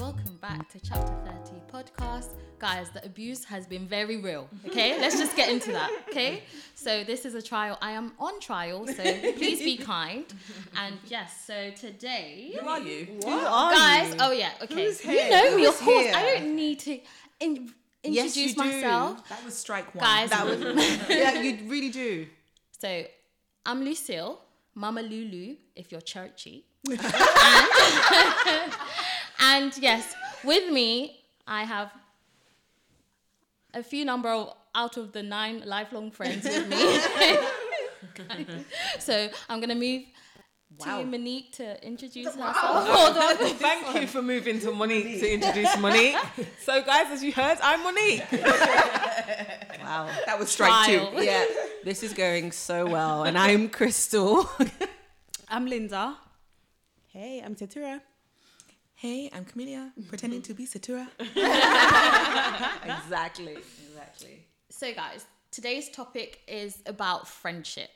welcome back to Chapter 30 podcast. Guys, the abuse has been very real. Okay, let's just get into that. Okay, so this is a trial. I am on trial, so please be kind. And yes, so today, Who are you? Who are you? guys, you? oh yeah, okay, Who's you know me, Who's of course. I here? don't need to in- Yes, introduce you do. myself, That was strike one. guys. That was yeah, you really do. So I'm Lucille, Mama Lulu, if you're churchy. and, and yes, with me, I have a few number of, out of the nine lifelong friends with me. so I'm gonna move Wow. to Monique to introduce herself. Hold on. Thank you for moving to Monique to introduce Monique. So, guys, as you heard, I'm Monique. Wow. that was strike Trial. two. Yeah, this is going so well, and I'm Crystal. I'm Linda. Hey, I'm Tetura. Hey, I'm Camelia, pretending to be Satura. exactly, exactly. So, guys, today's topic is about friendship.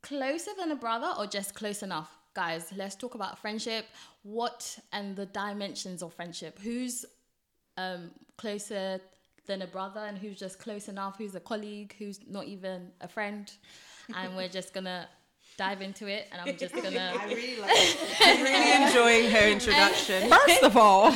Closer than a brother or just close enough? Guys, let's talk about friendship. What and the dimensions of friendship? Who's um, closer than a brother and who's just close enough? Who's a colleague? Who's not even a friend? And we're just gonna dive into it. And I'm just gonna. I really like. I'm really enjoying her introduction. First of all,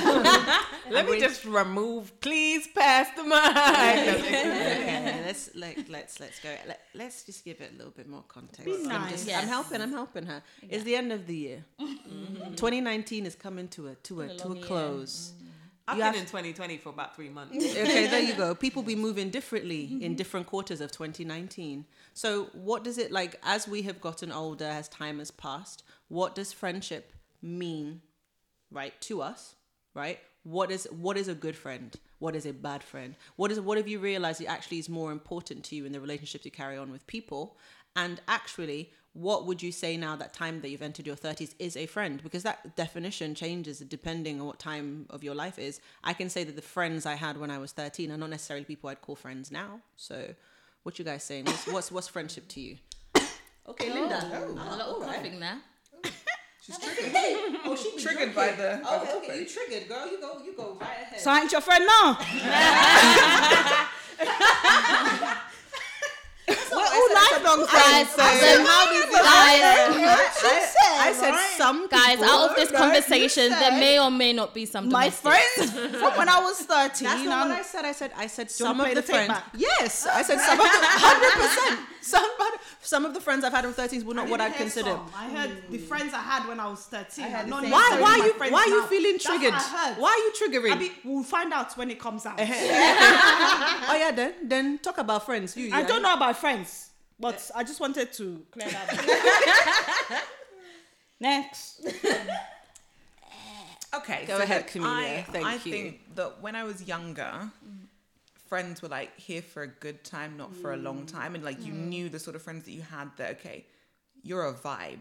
let me just remove, please pass the mic. okay, let's like let's let's go. Let, let's just give it a little bit more context. Be I'm, nice. just, Yes. I'm helping. I'm helping her. It's the end of the year. Mm-hmm. 2019 is coming to a to a a to a long year. close. Mm-hmm. I've You been have- in 2020 for about three months. okay, there you go. People be moving differently in mm-hmm. different quarters of 2019. So, what does it like as we have gotten older, as time has passed? What does friendship mean, right, to us, right? What is what is a good friend? What is a bad friend? What is what have you realized it actually is more important to you in the relationships you carry on with people? And actually, what would you say now that time that you've entered your 30s is a friend? Because that definition changes depending on what time of your life is. I can say that the friends I had when I was 13 are not necessarily people I'd call friends now. So, what you guys saying? What's what's, what's friendship to you? Okay, Linda. Oh, a lot of coughing there. She's triggered. Oh, she Triggered by the. by the Okay, okay, topic. you triggered, girl. You go, you go right ahead. So I ain't your friend now. We're all lifelong friends. so so how does it- guys, I said right? some guys, people- out of this no, conversation, you there may or may not be some My friends from when I was 13. That's not and- what um, I said. I said I said some of the the friends. back? Yes, I said some of the hundred percent. Some some of the friends I've had from 13s were not I what I'd consider. some. I heard the mm. friends I had when I was 13. I not Why why my you why are you feeling triggered? Why are you triggering? I mean, we'll find out when it comes out. Uh-huh. oh yeah, then then talk about friends. You, I yeah. don't know about friends, but I just wanted to clear that. Next. Okay, Go so ahead, look, Camelia. I, Thank I think that when I was younger, mm. friends were like here for a good time, not for a mm. long time, and like you mm. knew the sort of friends that you had. That okay, you're a vibe,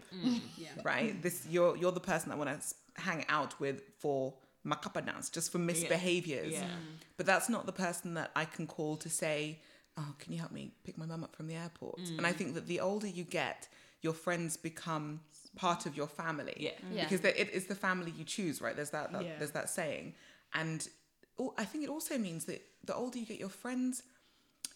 right? This you're you're the person I want to hang out with for makapa dance, just for misbehaviors. Yeah. But that's not the person that I can call to say, "Oh, can you help me pick my mum up from the airport?" And I think that the older you get, your friends become part of your family. Yeah. Mm. Yeah. Because the- it is the family you choose, right? There's that, that Yeah. there's that saying, and al- I think it also means that the older you get, your friends,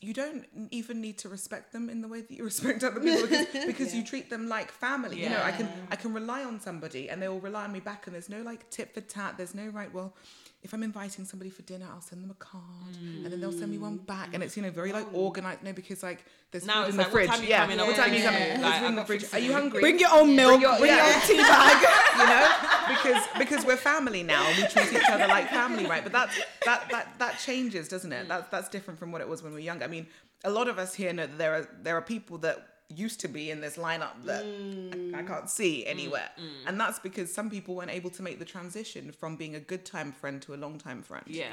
you don't even need to respect them in the way that you respect other people because, because you treat them like family. You know, I can I can rely on somebody and they will rely on me back, and there's no like tit for tat. There's no right. Well, if I'm inviting somebody for dinner, I'll send them a card, and then they'll send me one mm. back, and it's you know very like oh. organized. No, because like there's Now food in the like, what fridge. time you yeah, coming? what time you Yeah. coming? Yeah. Like, in I've the fridge. Are you for hungry? Bring your own milk. your- Bring your own tea bag. you know because because we're family now and we treat each other like family right but that's that that that changes doesn't it mm. that's that's different from what it was when we were younger i mean a lot of us here know that there are there are people that used to be in this lineup that I, I can't see mm. anywhere mm. Mm. and that's because some people weren't able to make the transition from being a good time friend to a long time friend Yeah,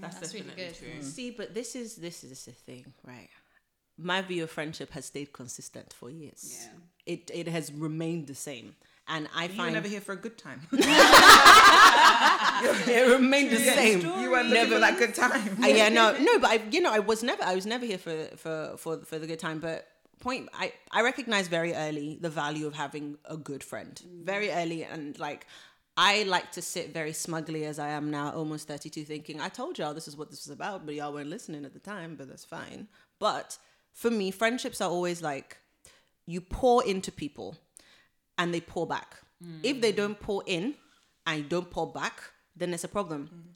that's, that's really definitely good. true. See, but this is this is the thing, right? My view of friendship has stayed consistent for years. Yeah. It it has remained the same, and I you were find never here for a good time it remained the same. you were never for that good time Uh, yeah, no, no, but I, you know, I was never, I was never here for for for for the good time. But point, I I recognized very early the value of having a good friend. Mm. Very early, and like I like to sit very smugly as I am now, almost 32, thinking, I told y'all this is what this was about, but y'all weren't listening at the time, but that's fine. But for me, friendships are always like you pour into people and they pour back. If they mm. don't pour in and don't pour back, then there's a problem. Mm.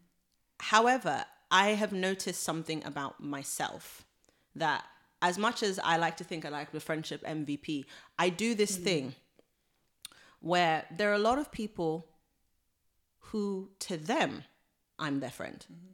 However, I have noticed something about myself that as much as I like to think I like the friendship MVP, I do this mm. thing where there are a lot of people who to them I'm their friend. Mm-hmm.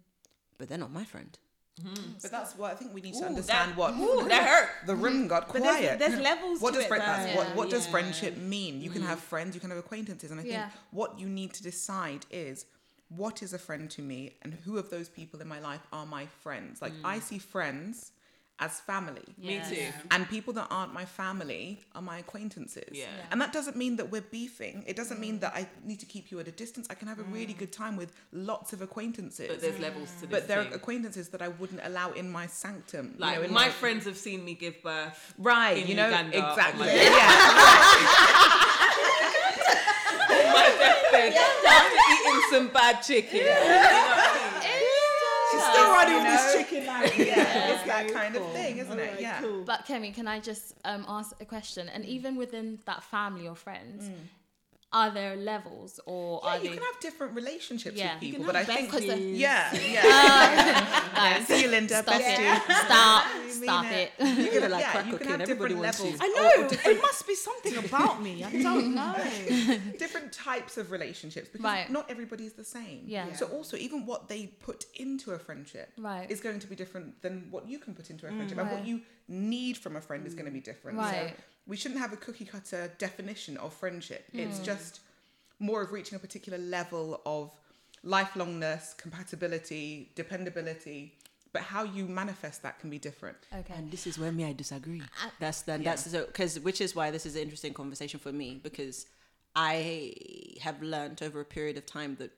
But they're not my friend. Mm-hmm. But that's what I think we need to understand. that- what ooh, that hurt. the room mm-hmm. got But quiet. there's, there's levels what to does friend, though. what, what does friendship mean? You can have friends, you can have acquaintances, and I think Yeah. what you need to decide is what is a friend to me, and who of those people in my life are my friends. Like I mm. see friends as family. Me too. And people that aren't my family are my acquaintances. Yeah. Yeah. And that doesn't mean that we're beefing. It doesn't mean mm. that I need to keep you at a distance. I can have a really mm. good time with lots of acquaintances. But there's levels to this. But there are acquaintances that I wouldn't allow in my sanctum. you Like know, in my friends have seen me give birth. Right, in you know, Uganda exactly. my- Yeah. my deathbed after eating some bad chicken. You know what I mean? She's still running you with this chicken line. Yeah, it's that kind of thing, isn't it? Yeah. cool. But Kemi, can I just um, ask a question? And even within that family or friends, are there levels or Yeah, are you they? can have different relationships Yeah. with people, but I think besties. yeah, yeah. Uh, guys, See you, Linda. stop bestie. it! Stop! You Stop mean it! You You're can, like yeah, crack you can cocaine, have everybody different wants you. levels. I oh, know. it must be something about me. I don't know. different types of relationships because Right. not everybody's the same. Yeah. So also even what they put into a friendship Right. is going to be different than what you can put into a friendship. And what you need from a friend is going to be different. Right. So we shouldn't have a cookie cutter definition of friendship. Hmm. It's just more of reaching a particular level of lifelongness, compatibility, dependability. But how you manifest that can be different. Okay. And this is where me I disagree. That's then that's so because which is why this is an interesting conversation for me because I have learned over a period of time that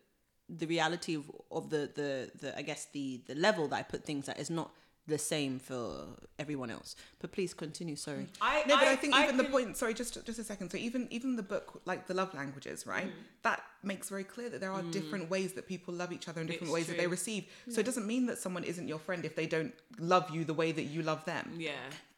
the reality of, of the, the the I guess the the level that I put things at is not the same for everyone else. But please continue. Sorry. I, No, but I, think even the can- point. Sorry, just just a second. So even even the book, like the love languages, right? Mm. That makes very clear that there are different ways that people love each other and different It's ways that they true. receive. So it doesn't mean that someone isn't your friend if they don't love you the way that you love them. Yeah.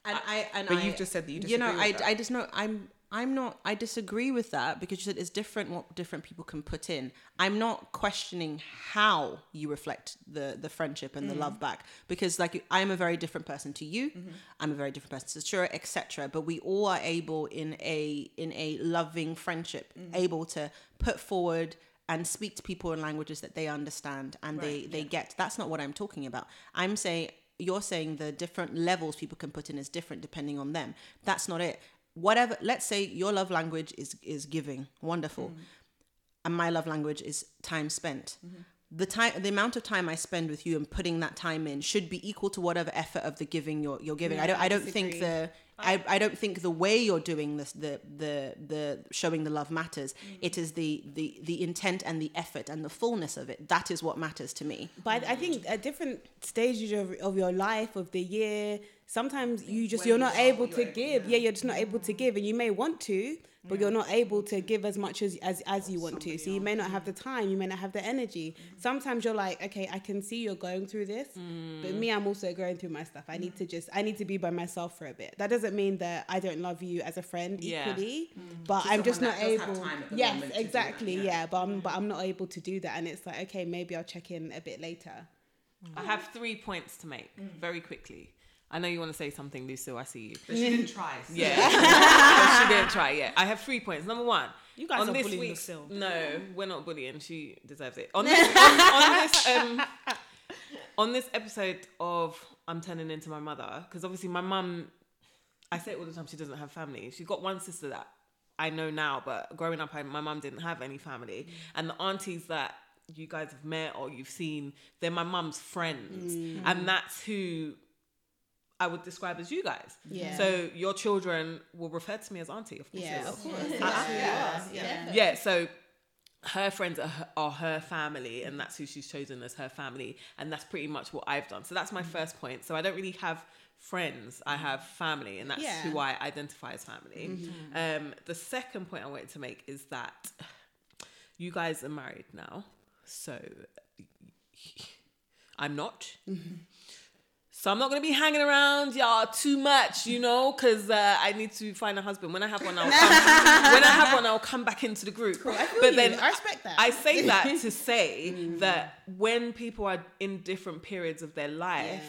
And I, and But I, you've just said that you You know, disagree I. I just know I'm I'm not I disagree with that because you said it's different what different people can put in. I'm not questioning how you reflect the the friendship and the love mm. back because like I'm a very different person to you. Mm-hmm. I'm a very different person to Shura, etc. But we all are able in a in a loving friendship mm-hmm. able to put forward and speak to people in languages that they understand and they they get. That's not what I'm talking about. I'm saying you're saying the different levels people can put in is different depending on them. That's not it. Whatever. Let's say your love language is is giving. Wonderful. Mm. And my love language is time spent. Mm-hmm. The time, the amount of time I spend with you and putting that time in should be equal to whatever effort of the giving you're, you're giving. I don't, I don't think the, I, I don't think the way you're doing this, the, the, the showing the love matters. Mm. It is the, the, the intent and the effort and the fullness of it. That is what matters to me. But I think at different stages of, of your life, of the year, sometimes you just when you're you not are, able to able- give. Yeah, you're just not able to give, and you may want to, but you're not able to give as much as as, as you want to. So you may not have the time, you may not have the energy. Sometimes you're like, okay, I can see you're going through this, but me, I'm also going through my stuff. I need to just I need to be by myself for a bit. That doesn't mean that I don't love you as a friend Yeah. equally, mm. but To I'm just not that does have able. time at the Yes, moment that, exactly. yeah. yeah, but I'm but mm. I'm not able to do that, and it's like okay, maybe I'll check in a bit later. I have three points to make mm. very quickly. I know you want to say something, Lucille. I see you. But she didn't try. so- Yeah. she didn't try yet. I have three points. Number one. You guys on are this bullying week's- Lucille. No, we're not bullying. She deserves it. On this, on, on this, um, on this episode of I'm turning into my mother, because obviously my mum, I say it all the time. She doesn't have family. She's got one sister that I know now, but growing up, I, my mum didn't have any family, mm. and the aunties that you guys have met or you've seen, they're my mum's friends, mm. and that's who I would describe as you guys. Yeah. So your children will refer to me as auntie, of course. they Yeah, will. of course. Uh-huh. yeah. yeah. Yeah, so her friends are her, are her family, and that's who she's chosen as her family, and that's pretty much what I've done. So that's my mm. first point. So I don't really have friends; I mm. have family, and that's Yeah. who I identify as family. Mm-hmm. Um, the second point I wanted to make is that you guys are married now, so I'm not. Mm-hmm. So I'm not gonna be hanging around y'all too much, you know, because uh, I need to find a husband. When I have one, I'll come, when I have one, I'll come back into the group. I feel but you. then I respect that. I say that to say that when people are in different periods of their life,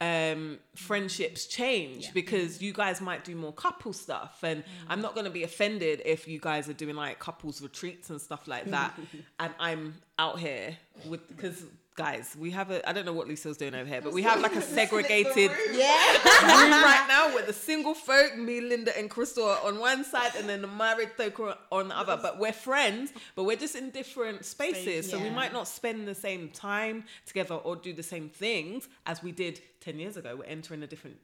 um, friendships change because you guys might do more couple stuff, and I'm not gonna be offended if you guys are doing like couples retreats and stuff like that, and I'm out here with because. Guys, we have a I don't know what Lucille's doing over here, but we have like a segregated yeah. room right now with the single folk, me, Linda, and Crystal are on one side, and then the married folk are on the other. But we're friends, but we're just in different spaces, so we might not spend the same time together or do the same things as we did ten years ago. We're entering a different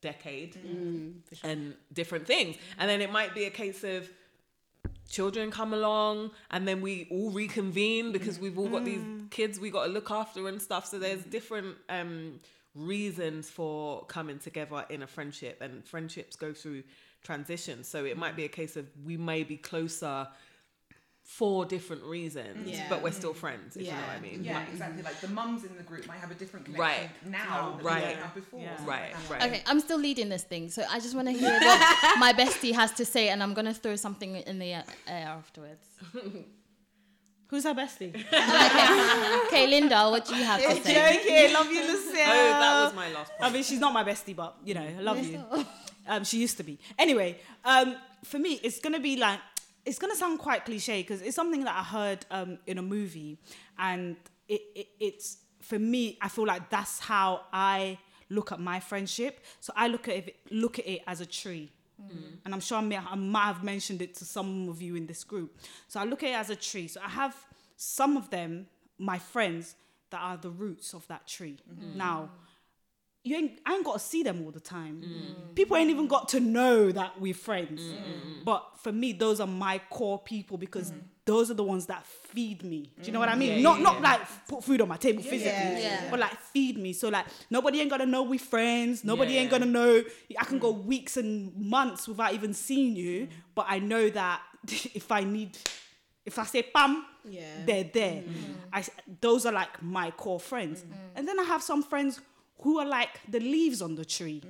decade and different things, and then it might be a case of children come along and then we all reconvene because we've all got these kids we got to look after and stuff. So there's different um reasons for coming together in a friendship and friendships go through transitions. So it might be a case of we may be closer for different reasons Yeah. but we're still friends if you know what i mean Yeah, exactly. Like the mums in the group might have a different connection Right. now than Right. they have before. Yeah. right right Okay, I'm still leading this thing, so I just want to hear what my bestie has to say, and I'm gonna throw something in the air afterwards. Who's our bestie? Okay, Linda, what do you have to say? Joking, love you, Lucille. oh that was my last I mean, she's not my bestie, but you know, I love you. Um, she used to be. Anyway, um, for me, it's gonna be like it's gonna sound quite cliche because it's something that I heard um, in a movie, and it, it it's for me. I feel like that's how I look at my friendship. So I look at it, look at it as a tree. And I'm sure I, may, I might have mentioned it to some of you in this group. So I look at it as a tree. So I have some of them, my friends, that are the roots of that tree. Now, you ain't, I ain't got to see them all the time. Mm. Mm. People ain't even got to know that we're friends. Mm, but for me, those are my core people because those are the ones that feed me. Do you know what I mean? Yeah, not yeah, not yeah. like put food on my table physically, Yeah. but like feed me. So like nobody ain't gonna know we're friends. Nobody ain't Yeah. gonna know. I can go weeks and months without even seeing you, but I know that if I need, if I say pam, Yeah. they're there. I those are like my core friends, and then I have some friends who are like the leaves on the tree.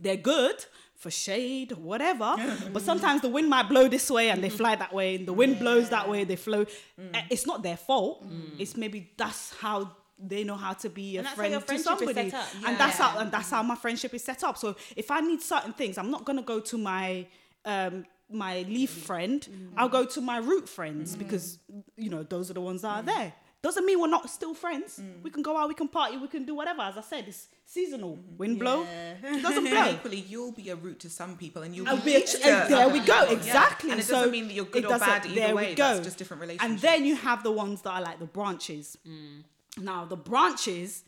They're good for shade, whatever. but sometimes the wind might blow this way and they fly that way, and the wind blows that way, they flow. Uh, It's not their fault. It's maybe that's how they know how to be a friend to somebody. up. And that's how and that's how my friendship is set up. So if I need certain things, I'm not gonna go to my um my leaf friend. I'll go to my root friends because you know those are the ones that are there. Doesn't mean we're not still friends. Mm. We can go out, we can party, we can do whatever. As I said, it's seasonal. Mm-hmm. Wind blow, it doesn't blow. equally, you'll be a root to some people, and you'll I'll be be a used tr- to and there other we go, people. Yeah. exactly. And it so doesn't mean that you're good or bad either there way. We go. That's just different relationships. And then you have the ones that are like the branches. Mm. Now the branches,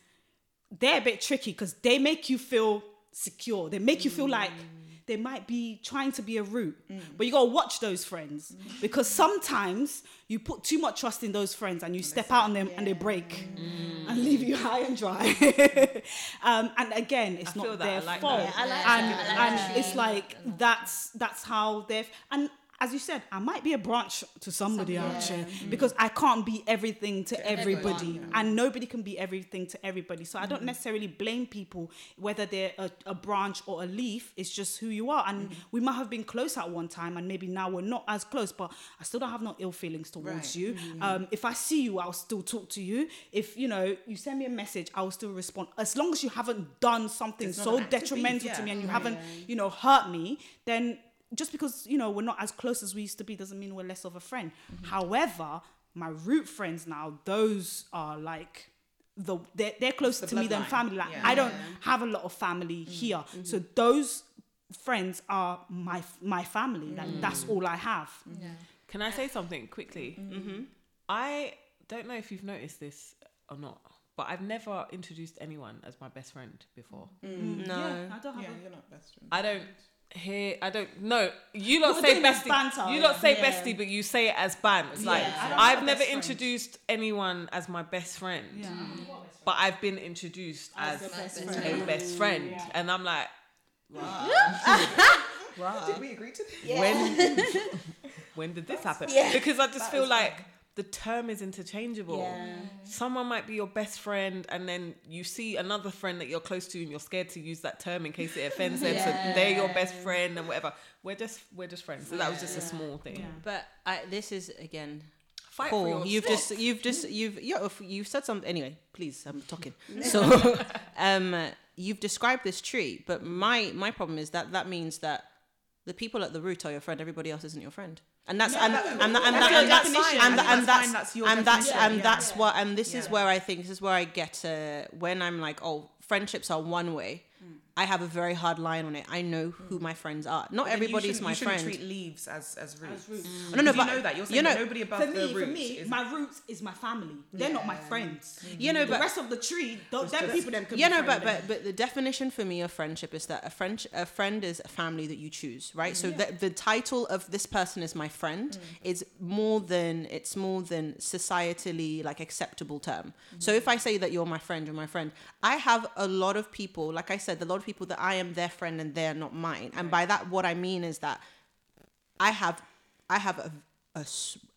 they're a bit tricky because they make you feel secure. They make you feel mm. like they might be trying to be a root, mm. but you gotta watch those friends mm. because sometimes you put too much trust in those friends and you step out on them and they break mm. and leave you high and dry. um, and again, it's I feel not that. I their like fault. that. Yeah, I like and that. And that. it's like that's that's how they've and as you said, I might be a branch to somebody out there because I can't be everything to everybody, and nobody can be everything to everybody. So I don't mm-hmm. necessarily blame people whether they're a, a branch or a leaf. It's just who you are, and mm-hmm. we might have been close at one time, and maybe now we're not as close. But I still don't have no ill feelings towards Right. you. Mm-hmm. Um, if I see you, I'll still talk to you. If you know you send me a message, I will still respond. As long as you haven't done something not so an active beef, detrimental to me and you haven't, you know, hurt me, then just because you know we're not as close as we used to be doesn't mean we're less of a friend. Mm-hmm. However, my root friends now, those are like the they're, they're closer the to me than bloodline. family. Like Yeah. I don't have a lot of family mm-hmm. here, mm-hmm. so those friends are my my family. Like mm. that's all I have. Mm. Can I say something quickly? Mm-hmm. mm-hmm. I don't know if you've noticed this or not, but I've never introduced anyone as my best friend before. Mm. No. I don't have Yeah, a- you're not best friends. I don't hear. I don't know. You lot You're say doing it as bestie. banter, you lot say yeah. bestie, but you say it as bant. Like yeah, I've never best friend. introduced anyone as my best friend, mm. but I've been introduced as, a best a friend. best friend, and I'm like, Did we agree to this? when when did this happen? Yeah. Because I just feel like the term is interchangeable. Yeah. Someone might be your best friend, and then you see another friend that you're close to, and you're scared to use that term in case it offends them. So they're your best friend and whatever. We're just we're just friends. So that was just a small thing. But I, this is again. Fight for Paul, your you've just you've just you've you you've said something anyway. Please, I'm talking. So, um, you've described this tree, but my my problem is that that means that the people at the root are your friend. Everybody else isn't your friend, and that's and, and, that's and that's and, I that- think and that's that's fine, that's your and that's and that's what and this is where I think this is where I get uh, when I'm like, oh, friendships are one way. I have a very hard line on it. I know who mm. my friends are. Not Then you everybody's shouldn't- my you shouldn't friend. treat leaves as as roots. Mm. No, no, you but know that you're you know, that nobody above For the me, for roots me, is my roots is my family. They're not my friends. Mm. You know, the rest of the tree, th- them people them can yeah, be no, friends but but but the definition for me of friendship is that a friend a friend is a family that you choose, right? So the the title of this person is my friend is more than it's more than societally like acceptable term. So if I say that you're my friend, you're my friend, I have a lot of people, like I said, a lot of people that I am their friend and they're not mine. And by that, what I mean is that I have I have a, a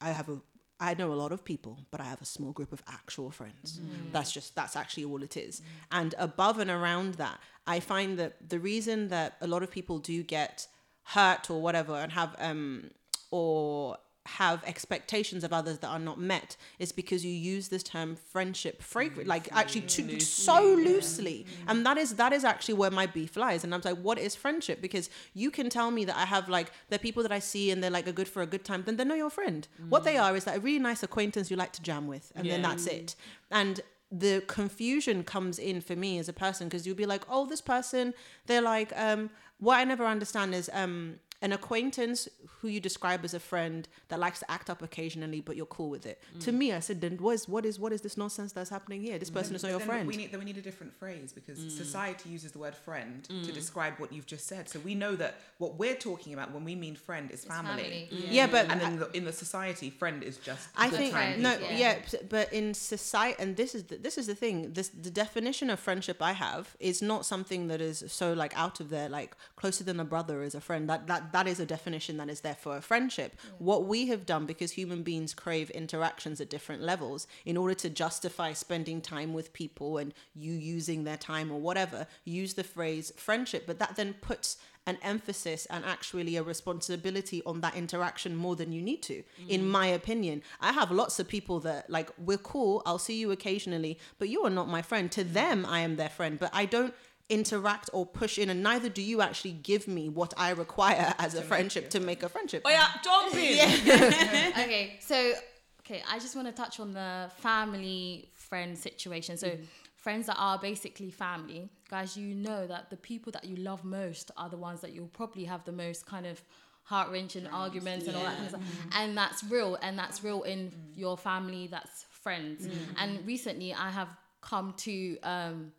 I have a I know a lot of people, but I have a small group of actual friends. That's just that's actually all it is. And above and around that, I find that the reason that a lot of people do get hurt or whatever and have um or have expectations of others that are not met is because you use this term friendship fragrant like actually too so loosely. And that is that is actually where my beef lies. And i'm like what is friendship? Because you can tell me that i have like they're people that i see and they're like a good for a good time then they're not your friend. What they are is like a really nice acquaintance you like to jam with and then that's it. And the confusion comes in for me as a person because you'll be like oh this person they're like um what i never understand is um an acquaintance who you describe as a friend that likes to act up occasionally, but you're cool with it. Mm. To me, I said, then what is what is what is this nonsense that's happening here? This mm. person is not your Then friend. We need, then we need a different phrase because mm. society uses the word friend to describe what you've just said. So we know that what we're talking about when we mean friend is family. family, yeah, but And then in the, in the society, friend is just I good think time no, people. yeah. Yeah. but in society, and this is the, this is the thing. This the definition of friendship I have is not something that is so like out of there, like closer than a brother is a friend. That that that is a definition that is there for a friendship. What we have done because human beings crave interactions at different levels in order to justify spending time with people and you using their time or whatever. Use the phrase friendship, but that then puts an emphasis and actually a responsibility on that interaction more than you need to mm. in my opinion. I have lots of people that like we're cool i'll see you occasionally but you are not my friend. To mm. them i am their friend but i don't interact or push in and neither do you actually give me what i require as a friendship to make a friendship Oh yeah, jump in. okay, so okay, I just want to touch on the family friend situation. So friends that are basically family, guys, you know that the people that you love most are the ones that you'll probably have the most kind of heart wrenching arguments and all that kind of stuff. And that's real, and that's real in your family. That's friends. And recently, I have come to um,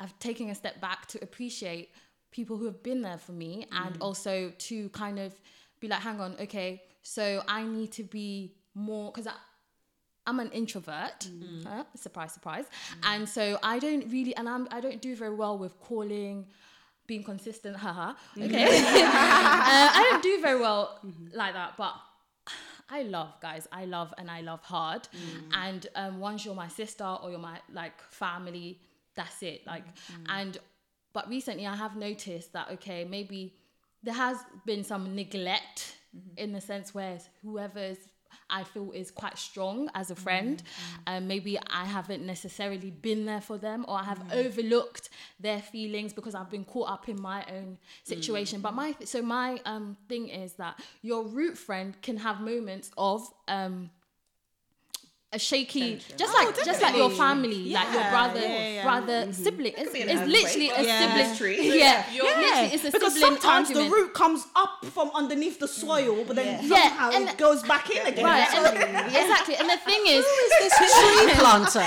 I've taken a step back to appreciate people who have been there for me and also to kind of be like, hang on, okay, so I need to be more because I'm an introvert. Uh, surprise, surprise. And so I don't really, and I'm, I don't do very well with calling, being consistent. Haha. Okay. uh, I don't do very well like that, but I love guys. I love and I love hard. And um, once you're my sister or you're my like family, that's it. Like, mm-hmm. and but recently I have noticed that okay, maybe there has been some neglect mm-hmm. in the sense where whoever's I feel is quite strong as a friend, mm-hmm. and maybe I haven't necessarily been there for them, or I have overlooked their feelings because I've been caught up in my own situation. But my so my um thing is that your root friend can have moments of um a shaky, just oh, like just like your family, like your brother, yeah, yeah. brother, mm-hmm. sibling. It's, it's literally a Yeah. sibling Tree. Yeah, You're- literally, it's a because sometimes argument. the root comes up from underneath the soil, but then Yeah, somehow and- it goes back in again. Right, and exactly. And the thing is, this tree planter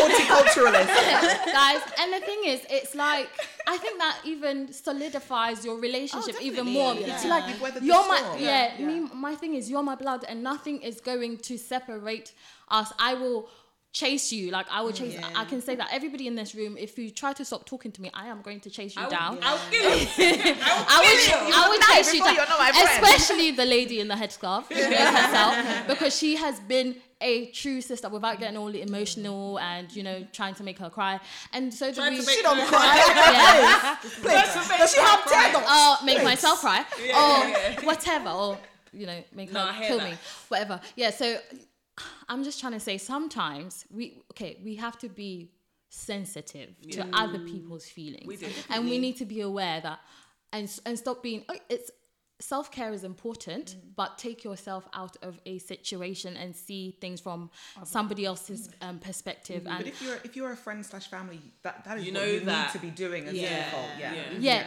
Horticulturalist. guys, and the thing is, it's like I think that even solidifies your relationship even more. definitely, It's yeah. like you've weathered you're my storm. yeah, Yeah, Me, my thing is you're my blood, and nothing is going to separate us. I will chase you. Like I will oh, chase. Yeah. I can say that everybody in this room, if you try to stop talking to me, I am going to chase you I will- down. I'll kill you. I would, I would chase you before down, you're not my especially the lady in the headscarf she knows herself, because she has been a true sister without getting all emotional and you know trying to make her cry. And so do Trying we. to make She don't her cry. yeah. Does she have tear or uh, make myself cry, or whatever, or you know, make No, her kill that. me, whatever. Yeah. So I'm just trying to say, sometimes we okay, we have to be sensitive to other people's feelings, We do. and we need to be aware that, and and stop being. Oh, it's self care is important, mm. but take yourself out of a situation and see things from somebody else's um, perspective. Mm. But And if you're if you're a friend slash family, that that is You what know you that. need to be doing as Yeah. default. Yeah. Yeah. Mm-hmm. yeah.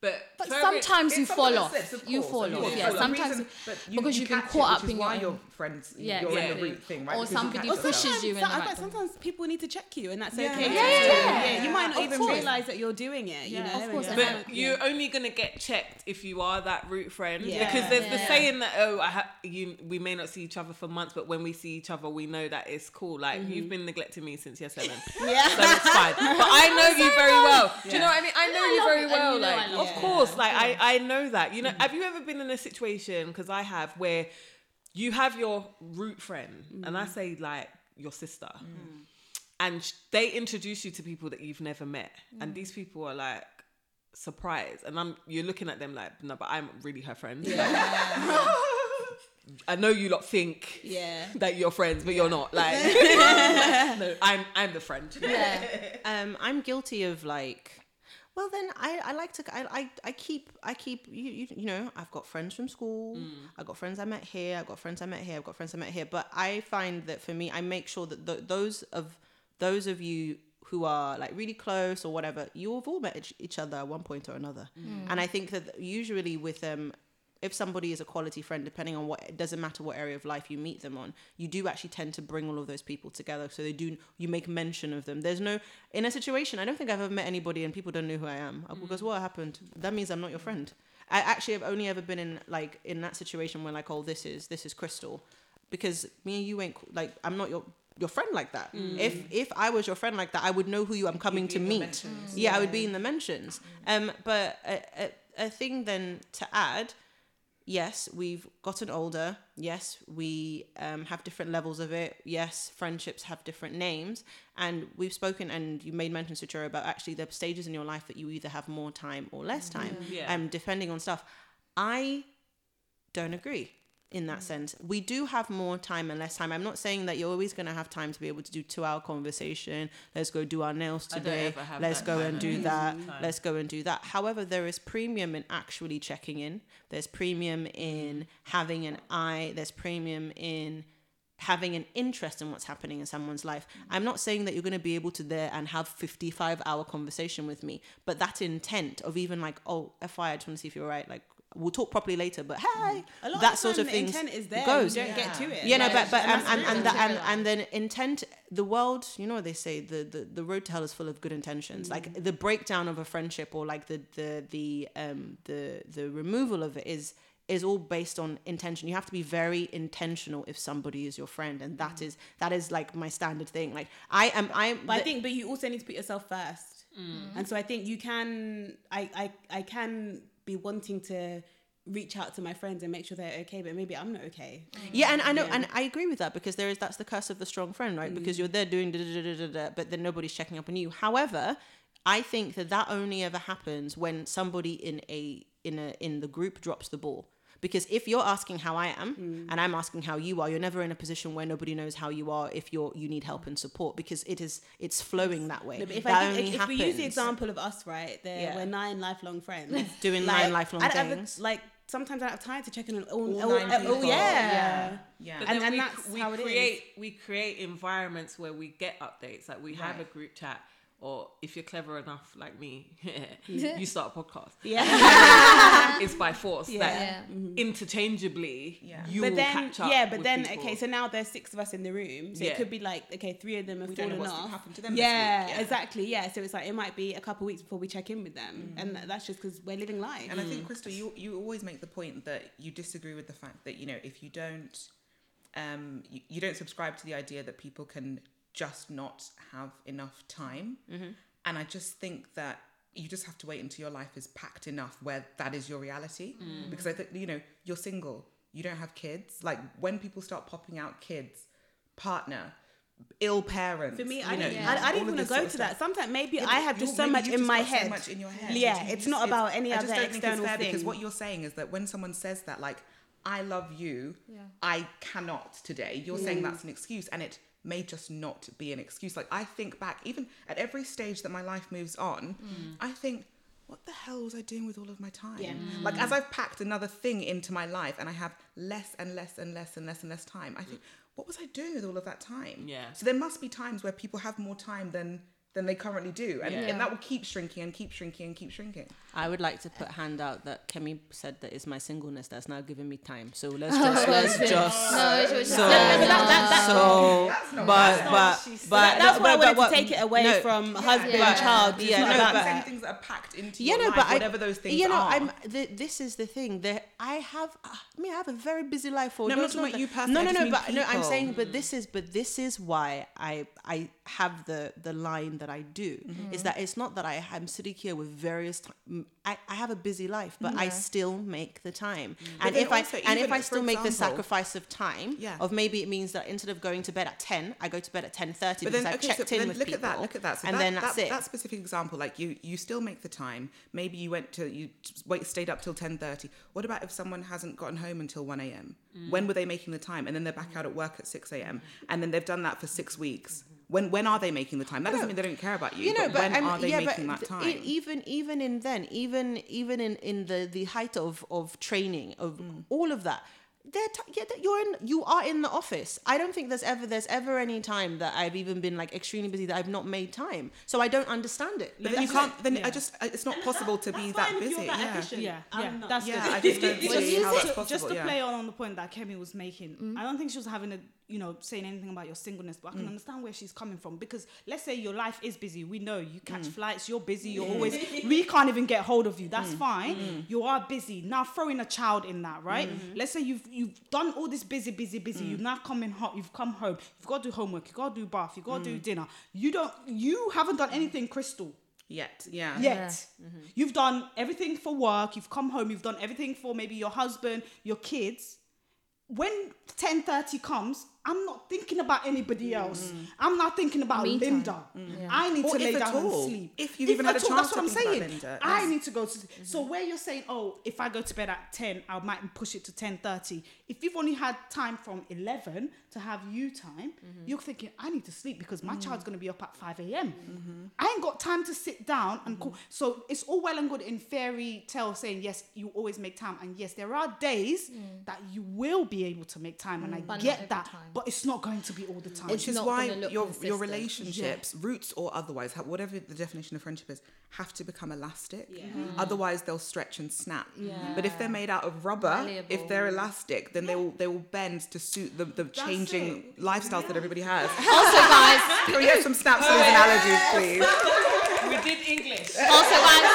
But, But very- sometimes you It's some fall of the off. slips, You fall off. course. Yeah, sometimes reason- but you, because you you've been caught it, up which is in your why own- your friends, Yeah, you're in the root thing, right? Or Because you somebody catch pushes yourself. you in the Some- right sometimes people need to check you, and that's Yeah. okay. Yeah, yeah, yeah. yeah. You might not Of even course. realize that you're doing it. You know, Of course, and and But you're only gonna get checked if you are that root friend Yeah. because there's the Yeah. saying that oh I ha- you we may not see each other for months but when we see each other we know that it's cool like mm-hmm. you've been neglecting me since year seven Yeah. so it's fine but I know you very well do you know what I mean I know I you love very well you know like of course like I I know that you know have you ever been in a situation because I have where you have your root friend and I mm. say like your sister. Mm. And sh- they introduce you to people that you've never met. And mm. these people are like surprised. And i'm you're looking at them like no but i'm really her friend. I know you lot think Yeah. that you're friends but you're not. Like no i'm i'm the friend. Yeah. um i'm guilty of like well then i i like to i i, I keep i keep you, you you know i've got friends from school. I've got friends i met here. I've got friends i met here. I've got friends i met here. But i find that for me i make sure that th- those of those of you who are like really close or whatever you have all met each, each other at one point or another. And i think that usually with um if somebody is a quality friend, depending on what, it doesn't matter what area of life you meet them on, you do actually tend to bring all of those people together. So they do, you make mention of them. There's no, in a situation, I don't think I've ever met anybody and people don't know who I am. Uh, because what happened? That means I'm not your friend. I actually have only ever been in like in that situation where like, oh, this is this is Crystal, because me and you ain't like I'm not your your friend like that. If if I was your friend like that, I would know who you I'm coming to meet. mentions. Yeah, I would be in the mentions. Um, but a, a, a thing then to add yes, we've gotten older. Yes, we um, have different levels of it. Yes, friendships have different names. And we've spoken, and you made mention, Suchara, about actually the stages in your life that you either have more time or less time, Yeah. um, depending on stuff. I don't agree in that sense. We do have more time and less time. I'm not saying that you're always going to have time to be able to do two hour conversation. Let's go do our nails today. Let's go and do that. Time. Let's go and do that. However, there is premium in actually checking in. There's premium in having an eye. There's premium in having an interest in what's happening in someone's life. I'm not saying that you're going to be able to there and have 55 hour conversation with me, but that intent of even like, oh, FYI, I just want to see if you're right. Like, we'll talk properly later, but hey, mm. A lot that of sort time of thing intent is there. goes. You don't get to it. Yeah, no, Yeah, but but and and and and, the, and and then intent. The world, you know what they say. The, the the road to hell is full of good intentions. Like mm. the breakdown of a friendship, or like the the the um the the removal of it is is all based on intention. You have to be very intentional if somebody is your friend, and that mm. is that is like my standard thing. Like I am, I am. But I think, but you also need to put yourself first. And so I think you can, I, I, I can be wanting to reach out to my friends and make sure they're okay, but maybe I'm not okay. Mm. Yeah, and I know, and I agree with that because there is that's the curse of the strong friend, right? Because mm. you're there doing da, da, da, da, da, da, but then nobody's checking up on you. However, I think that that only ever happens when somebody in a in a in the group drops the ball. Because if you're asking how I am hmm. and I'm asking how you are, you're never in a position where nobody knows how you are if you're you need help and support because it is it's flowing that way. No, but if, that I give, only if, if we use the example of us, right, there Yeah. we're nine lifelong friends Doing nine lifelong I don't have things. like sometimes I don't have time to check in on all, All all, nine all- people. yeah. Yeah. But And- then and we, that's we how it is. create we create environments where we get updates. Like we have a group chat, or if you're clever enough like me, you start a podcast. Yeah. It's by force Yeah. that Yeah. Mm-hmm. interchangeably Yeah. you but will then, catch up. yeah, but then, people. okay, so now there's six of us in the room. So Yeah. it could be like, okay, three of them have We don't know fallen what's off. happened to them this Yeah, week, yeah. exactly. Yeah. So it's like, it might be a couple of weeks before we check in with them. Mm-hmm. And that's just because we're living life. And I think, mm. Crystal, you you always make the point that you disagree with the fact that you know if you don't, um, you, you don't subscribe to the idea that people can just not have enough time. Mm-hmm. And I just think that you just have to wait until your life is packed enough where that is your reality. Mm. Because I think, you know, you're single, you don't have kids. Like when people start popping out kids, partner, ill parents. For me, you I know, didn't, I, I didn't want to go to that. Sometimes maybe Yeah, I have just so much you've in my head. So much in your head. Yeah, it's just- not about any I other just don't think it's external fair thing. because what you're saying is that when someone says that, like, I love you, I cannot today. You're saying that's an excuse, and it may just not be an excuse. Like I think back, even at every stage that my life moves on, mm. I think. What the hell was I doing with all of my time? Yeah. Like as mm. I've packed another thing into my life and I have less and less and less and less and less time, I think, what was I doing with all of that time? Yeah. So there must be times where people have more time than than they currently do, and, Yeah. and that will keep shrinking and keep shrinking and keep shrinking. I would like to put hand out that Kemi said that it's my singleness that's now giving me time. So let's Oh, just let's just No, it so just- that- that- that- so but but but That's why I wanted but- to take it away no, from husband, Yeah. child. It's Yeah, no, about but- same things that are packed into yeah, your no, life, but I'm, whatever those things you know, are. I'm. The, this is the thing. That I have. Uh, I mean, I have a very busy life. No, I'm not talking about you personally, No, no, no. But no, I'm saying, but mm. this is, but this is why I I have the the line that I do Mm-hmm. is that it's not that I am sitting here with various. T- I I have a busy life, but I still make the time. And then if I and if I for still make the sacrifice of time, Yeah. of maybe it means that instead of going to bed at ten, I go to bed at ten thirty because then, I've okay, so checked but in then with look people. at that. Look at that. So and that, then that, that's it. That specific example, like you, you still make the time. Maybe you went to you wait, stayed up till ten thirty. What about if someone hasn't gotten home until one a.m.? Mm. When were they making the time? And then they're back out at work at six a.m. And then they've done that for six weeks. When when are they making the time? That doesn't mean they don't care about you. you know, but, but, when I'm- are they yeah, making that time? e- even even in then, even even in in the the height of of training of Mm. all of that. They're t- yeah, you're in. You are in the office. I don't think there's ever there's ever any time that I've even been like extremely busy that I've not made time. So I don't understand it. but then you can't. Then yeah. I just. It's not possible to be that busy. Yeah. Yeah, I'm yeah, that's Yeah, good. I just don't see how that's possible. Just to play on, on the point that Kemi was making, I don't think she was having a, you know, saying anything about your singleness, but I can mm. understand where she's coming from because let's say your life is busy. We know you catch mm. flights, you're busy, you're mm. always, we can't even get hold of you. That's fine. You are busy. Now throwing a child in that, right? Mm-hmm. Let's say you've you've done all this busy, busy, busy. You've now come in hot. You've come home. You've got to do homework. You've got to do bath. You've got to do dinner. You don't. You haven't done anything, Crystal Yet. Yeah. yet. Mm-hmm. You've done everything for work, you've come home, you've done everything for maybe your husband, your kids. When 10:30 comes, I'm not thinking about anybody mm. else. I'm not thinking about Me time. Linda. Mm. I need Or to lay if at down and sleep. If you've even had a all, chance that's to what I'm think about saying. Linda, I need to go to. So mm-hmm. where you're saying, oh, if I go to bed at 10, I might push it to 10:30. If you've only had time from 11 to have you time, mm-hmm. you're thinking, I need to sleep because my mm. child's going to be up at 5 a.m. Mm-hmm. I ain't got time to sit down and call. So it's all well and good in fairy tale saying, yes, you always make time. And yes, there are days that you will be able to make time. And I But get that. time. But it's not going to be all the time. It's which is why your consistent. your relationships, roots or otherwise, whatever the definition of friendship is, have to become elastic. Mm-hmm. Otherwise, they'll stretch and snap. But if they're made out of rubber, if they're elastic, then they will they will bend to suit the, the changing lifestyles that everybody has. Also, guys, Can we get some snaps for these analogies, please? We did English. also, guys,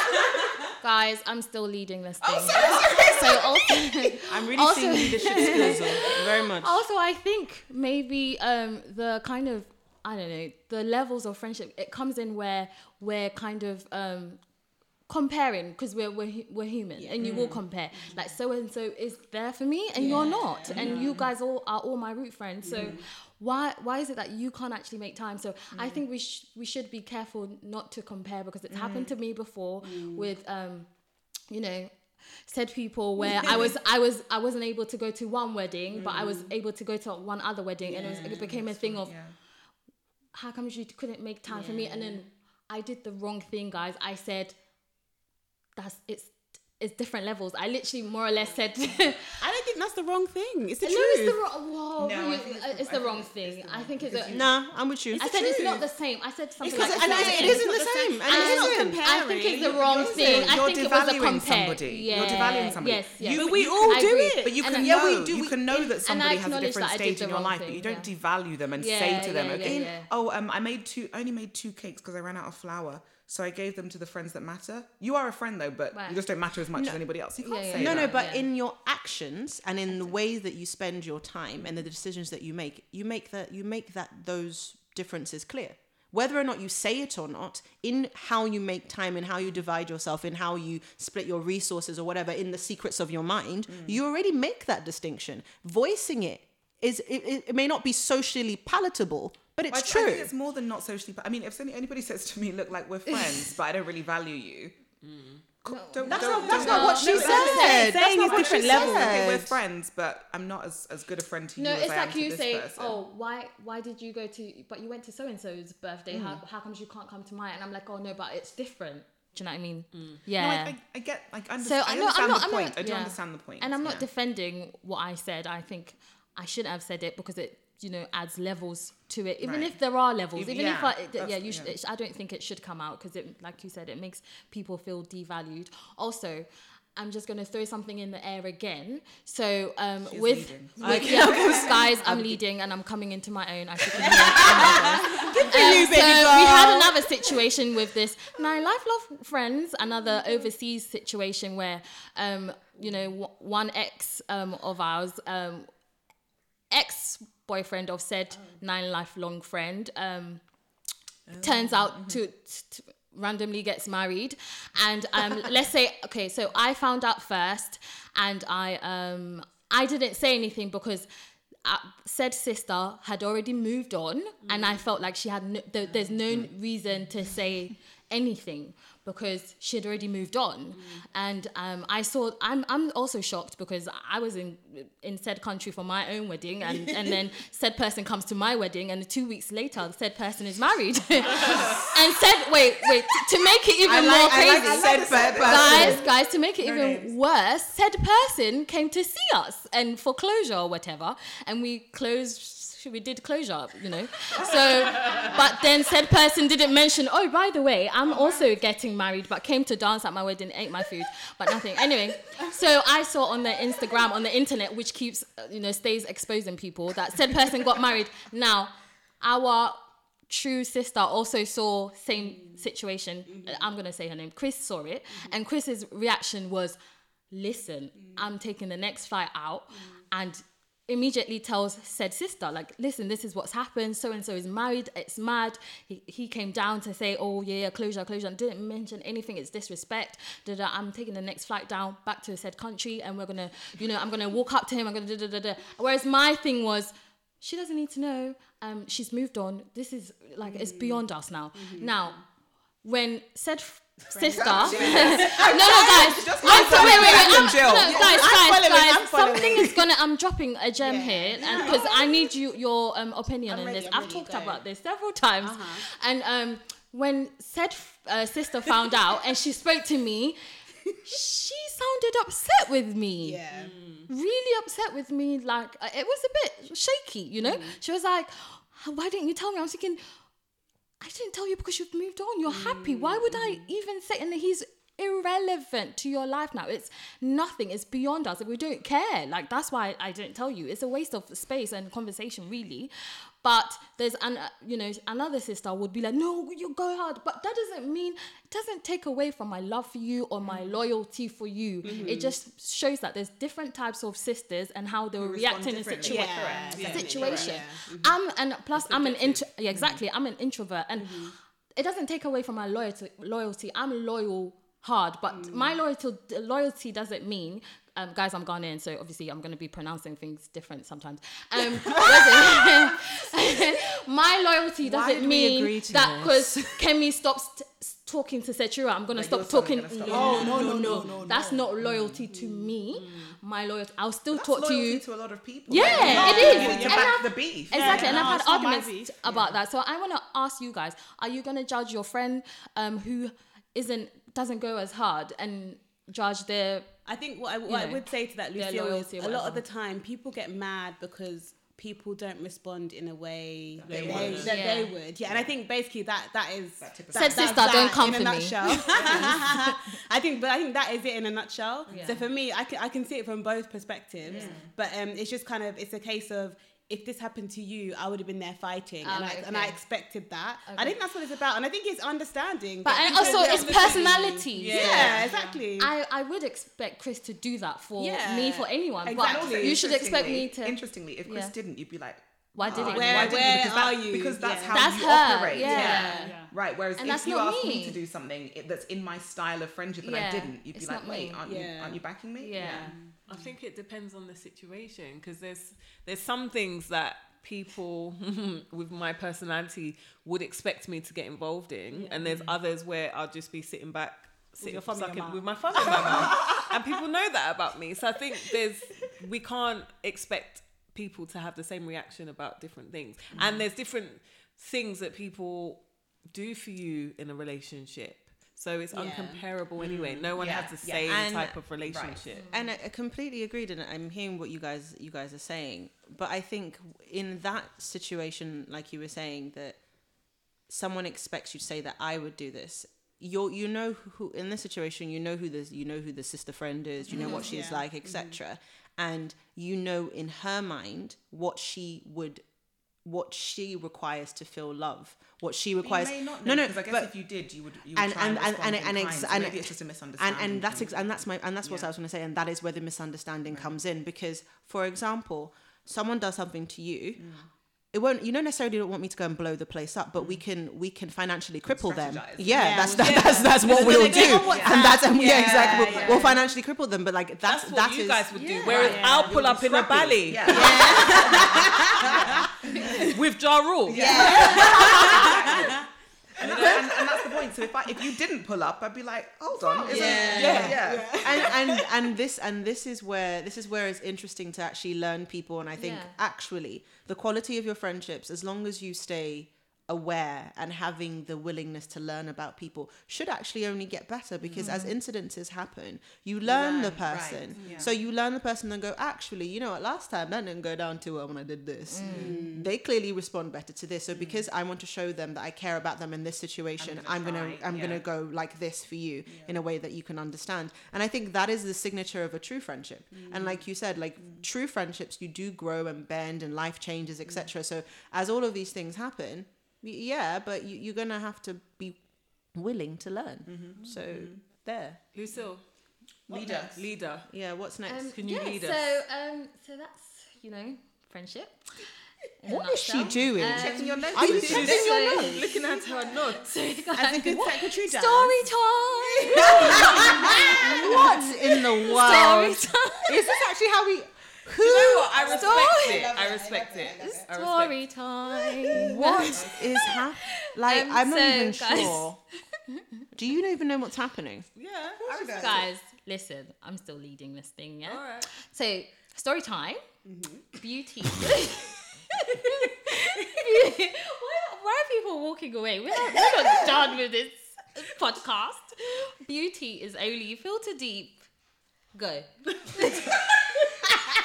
guys, I'm still leading this thing. so also, I'm really Also- seeing leadership skills very much. also, I think maybe um, the kind of I don't know the levels of friendship. It comes in where we're kind of um, comparing because we're we're, we're human and you will compare. Like so and so is there for me and you're not. And you guys all are all my root friends so why why is it that you can't actually make time? So i mm. think we sh- we should be careful not to compare because it's happened mm. to me before mm. with um you know said people where I was I was I wasn't able to go to one wedding but I was able to go to one other wedding and it, was, it became a thing of how come you couldn't make time for me? And then I did the wrong thing guys. I said that's it's it's different levels I literally more or less said I don't think that's the wrong thing. It's the it's truth. the wrong whoa, No, I you- think it's uh, the- it's the wrong it's- thing it's the I think it's because a, Nah, I'm with you. I said it's not the same I said something like and it's I, not the same. same. And I it think- isn't. I think it's the wrong You're thing. I you're think it was a devaluing compare. somebody. Yeah. You're devaluing somebody. Yes, yes. You- But we all do it. But you can know, we do. you can know that somebody has a different that I did stage in your life, but you don't devalue them and say to them, okay, yeah, yeah. oh, um, I made two, I only made two cakes because I ran out of flour, so I gave them to the friends that matter. You are a friend though, but Right. you just don't matter as much as anybody else. You can't Yeah, yeah, say no, that. no, but yeah. in your actions and in the ways that you spend your time and the decisions that you make, you make that you make that those differences clear. Whether or not you say it or not, in how you make time, in how you divide yourself, in how you split your resources or whatever, in the secrets of your mind, mm. you already make that distinction. Voicing it is it, it, it may not be socially palatable, but it's I, true. I think it's more than not socially. But I mean, if any- anybody says to me, "Look, like we're friends, but I don't really value you," mm. co- don't, That's don't, not- that's don't- not what she no, said. that's- That's saying not it's what different she levels. Okay, we're friends, but I'm not as, as good a friend to No, you as it's I am like you say, person. "Oh, why why did you go to? But you went to so and so's birthday. How mm. how comes you can't come to mine?" And I'm like, "Oh no, but it's different." Do you know what I mean? Mm. Yeah. No, I, I, I get, like, I So understand, I I know- I'm not- the I'm point. not- I do yeah. understand the point. And I'm not yeah. defending what I said. I think I shouldn't have said it because it, you know, adds levels to it. Even Right. if there are levels, even if I, it- yeah, you should. yeah. It, I don't think it should come out because it, like you said, it makes people feel devalued. Also. I'm just gonna throw something in the air again. So um, with, with yeah, guys, I'm leading and I'm coming into my own. As you can hear. My God. Um, you, baby so girl. we had another situation with this nine lifelong friends, another overseas situation where, um, you know, w- one ex um, of ours, um, ex boyfriend of said nine lifelong friend, um, turns out to, to randomly gets married. And um let's say okay so i found out first and i um i didn't say anything because uh, said sister had already moved on and i felt like she had no, th- there's no reason to say anything because she had already moved on. And um, i saw I'm, I'm also shocked because i was in in said country for my own wedding and, and then said person comes to my wedding and two weeks later said person is married. And said wait wait to make it even more crazy. said per- person. guys, guys, to make it even worse, said person came to see us and for closure or whatever, and we closed. We did closure, up, you know. So, but then said person didn't mention. Oh, by the way, I'm also getting married, but came to dance at my wedding, ate my food, but nothing. Anyway, so I saw on the Instagram, on the internet, which keeps, you know, stays exposing people that said person got married. Now, our true sister also saw same situation. Mm-hmm. I'm gonna say her name. Chris saw it, mm-hmm. and Chris's reaction was, "Listen, mm. I'm taking the next flight out," mm. and immediately tells said sister like listen this is what's happened. So and so is married. It's mad. He, he came down to say oh yeah, closure closure. And didn't mention anything. It's disrespect. Da, da, i'm taking the next flight down back to said country and we're gonna you know i'm gonna walk up to him. I'm gonna da, da, da, da. whereas my thing was she doesn't need to know. Um, she's moved on. This is like it's beyond us now. Now, when said f- sister, no, no, guys, I'm sorry, wait, wait, wait, I'm, no, guys, I'm guys, guys, something is gonna. I'm dropping a gem here, and because I need you your um opinion on ready, this. I'm I've ready, talked go. Uh-huh. about this several times, uh-huh. and um, when said uh, sister found out and she spoke to me. She sounded upset with me Yeah. really upset with me. Like uh, it was a bit shaky, you know. She was like, "Why didn't you tell me?" I was thinking, "I didn't tell you because you've moved on. You're happy. Why would I even say?" And he's irrelevant to your life now. It's nothing. It's beyond us. We don't care. Like that's why I didn't tell you. It's a waste of space and conversation, really. But there's an uh, you know another sister would be like, no, you go hard. But that doesn't mean it doesn't take away from my love for you or my loyalty for you. It just shows that there's different types of sisters and how they will react in a differently. situation. Yeah, Situation. yeah. I'm and plus I'm an intro. Yeah, exactly. I'm an introvert, and it doesn't take away from my loyalty. Loyalty. I'm loyal hard, but my loyalty loyalty doesn't mean. Um, guys, I'm Ghanaian, so obviously I'm going to be pronouncing things different sometimes. Um, what is it? my loyalty doesn't did we agree mean that because Kemi stops t- talking to Setura, I'm going to Like, stop talking. gonna stop. No, no, no, no, no, That's not loyalty to me. My loyalty. I'll still talk to you. to a lot of people. Yeah, it is. And back the beef. Exactly, and I've had it's not my arguments about that. So I want to ask you guys: Are you going to judge your friend um, who isn't doesn't go as hard and judge their I think what I, what I know, would say to that, their Lucille, is a lot of the time people get mad because people don't respond in a way they that, they, would. that Yeah. they would. Yeah, and I think basically that that is typical- that, Said that's sister, don't that come in a for me. nutshell. I think, but I think that is it in a nutshell. Yeah. So for me, I can I can see it from both perspectives, but um, it's just kind of it's a case of. If this happened to you, I would have been there fighting, Ah, and, I, right, and I expected that. I think that's what it's about, and I think it's understanding. But and also it's understand you. personalities. Yeah, exactly. I, I would expect Chris to do that for Yeah, me for anyone, exactly. but Also, you should expect me to. Interestingly, if Chris Yeah. didn't, you'd be like, Why didn't Where- you? Why didn't where because are that- you? Because that's Yeah. how That's you her, operate. yeah. Yeah. Right. Whereas And if you not asked me. me. to do something that's in my style of friendship and I didn't, you'd be like, wait, me. aren't you aren't you backing me? Yeah. I mm. think it depends on the situation because there's there's some things that people with my personality would expect me to get involved in, and there's others where I'll just be sitting back, sitting your thumb in your sucking with my thumb in my mouth, and people know that about me. So I think there's we can't expect people to have the same reaction about different things, and mm. there's different things that people do for you in a relationship. So it's uncomparable anyway. Mm. No one Yeah, has the yeah. same And- type of relationship. Mm. and I I completely agreed and I'm hearing what you guys you guys are saying. But I think in that situation like you were saying that someone expects you to say that I would do this you you know who in this situation you know who the you know who the sister friend is you know what mm. she's Yeah. like etc mm-hmm. and you know in her mind what she would what she requires to feel love what she requires You may not no no because I guess but if you did, you would. You would and and and and, and, ex- so and maybe it's just a misunderstanding. and that's thing. ex- and that's my and that's what Yeah. I was going to say and that is where the misunderstanding comes in because for example someone does something to you Mm. It won't you don't necessarily don't want me to go and blow the place up but we mm. can we can financially cripple them yeah, Yeah, that's that, can. that's that's what we'll do and that's and yeah, Yeah, exactly we'll, yeah. we'll financially cripple them but like that's That's what that you is- guys would do. Yeah. Whereas Yeah. I'll pull up in a Yeah. with Ja Rule. And, and, and that's the point. So if I if you didn't pull up, I'd be like, hold on, isn't Yeah. yeah, yeah. and and and this and this is where this is where it's interesting to actually learn people and i think Yeah. actually the quality of your friendships as long as you stay aware and having the willingness to learn about people should actually only get better because as mm. incidences happen you learn, the learn, right, person. yeah. so you learn the person and go actually you know what? Last time that didn't go down too well when i did this. Mm. They clearly respond better to this. So mm. because i want to show them that i care about them in this situation i'm gonna gonna try, i'm gonna go like this for you in a way that you can understand. And i think that is the signature of a true friendship. And like you said like true friendships you do grow and bend and life changes etc so as all of these things happen yeah but you, you're gonna have to be willing to learn so there Lucille, Leader. leader. yeah what's next Um, Can you yeah, lead so, us? So, um, so that's you know friendship. what is she nutshell. doing Um, Checking your notes. Are you Lucy. checking your so- notes? Looking at her notes. As a good secretary does. Story time. what in the world? Story time. is this actually how we who You know what? I respect Story. it. I respect it. I respect Story time. what is happening like Um, i'm not even guys- sure do you even know what's happening Yeah, I respect Guys, listen, I'm still leading this thing, yeah? All right. So, story time. Beauty. why, why are people walking away? We're not, we're not done with this podcast. Beauty is only filter deep. Go.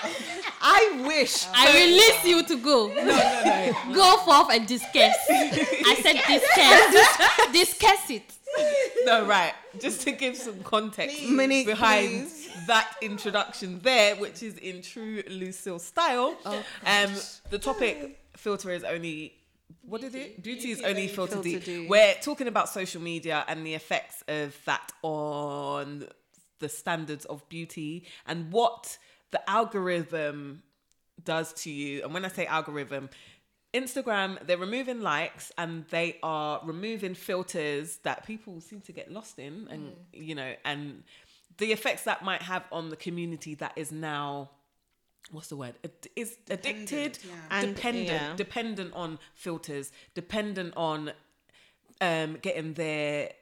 i wish I release you to go. No, no, no. Go forth and discuss. I said discuss. discuss it. No, right. Just to give some context Monique, behind please. that introduction there, which is in true Lucille style. um, the topic filter is only. What is it? Beauty is only filter, filter deep. deep. We're talking about social media and the effects of that on the standards of beauty and what the algorithm does to you. And when I say algorithm, Instagram, they're removing likes and they are removing filters that people seem to get lost in, and you know, and the effects that might have on the community that is now. What's the word? Ad- Is addicted, yeah. And- dependent, yeah. dependent on filters, dependent on um, getting their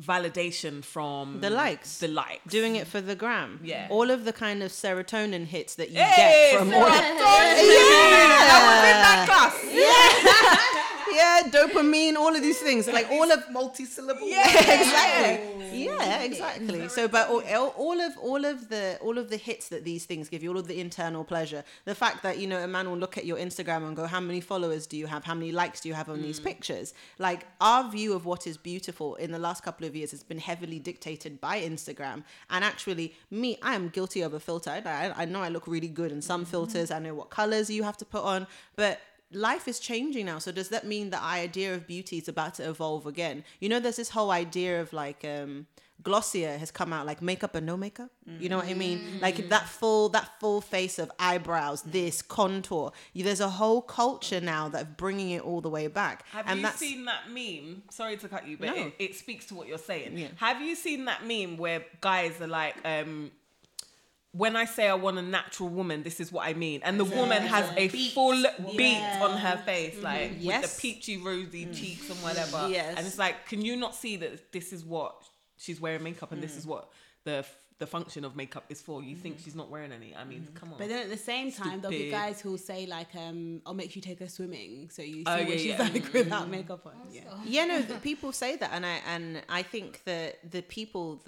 validation from The likes. the likes, doing it for the gram. Yeah. All of the kind of serotonin hits that you Hey, get from all serotonin. yeah, dopamine, all of these things, like all of multi-syllable. yeah, exactly. Oh. Yeah, exactly. So, but all, all of all of the all of the hits that these things give you, all of the internal pleasure, the fact that you know a man will look at your Instagram and go, "How many followers do you have? How many likes do you have on these mm. pictures?" Like our view of what is beautiful in the last couple of years has been heavily dictated by Instagram. And actually, me, I am guilty of a filter. I, I know I look really good in some mm-hmm. filters. I know what colors you have to put on, but life is changing now so does that mean the idea of beauty is about to evolve again you know there's this whole idea of like um Glossier has come out like makeup and no makeup. You know what I mean? Mm. Like that full that full face of eyebrows, this contour. You- There's a whole culture now that are bringing it all the way back. Have and you that's seen that meme? Sorry to cut you, but No. it, it speaks to what you're saying. Yeah. Have you seen that meme where guys are like, um, when I say I want a natural woman, this is what I mean. And the woman has a full beat on her face, like with the peachy rosy cheeks and whatever. Yes. And it's like, can you not see that this is what she's wearing makeup and this is what the the function of makeup is for? You think she's not wearing any? I mean, come on. But then at the same time, there'll be guys who'll say like, um, "I'll make you take her swimming," so you oh, see Oh, what yeah, she's yeah. like without makeup on. Yeah. yeah no people say that and i and i think that the people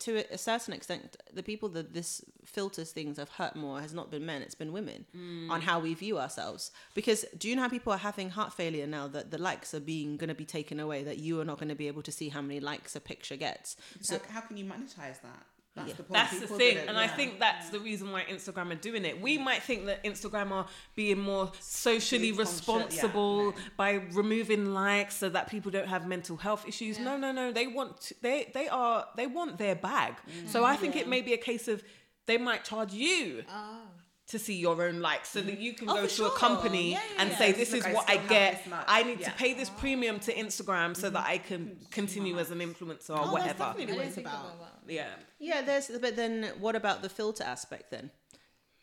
to a certain extent the people that this filters things have hurt more has not been men it's been women hmm. on how we view ourselves. Because do you know how people are having heart failure now that the likes are being going to be taken away that you are not going to be able to see how many likes a picture gets? So how can you monetize that? That's the point. That's the thing, that are- and I think that's the reason why Instagram are doing it. We might think that Instagram are being more socially Conscious, yeah, responsible no. by removing likes so that people don't have mental health issues. No, no, no. They want to, they they are they want their bag. Mm. So I think it may be a case of they might charge you. Ah. To see your own likes, so that mm. you can Oh, go to sure. a company Yeah, yeah, and yeah. say, Look, "This is what I still have get. I need to pay this premium to Instagram so that I mm-hmm. can continue as an influencer or Oh, that's whatever." definitely what it's about. about Yeah, Yeah, there's but then what about the filter aspect then?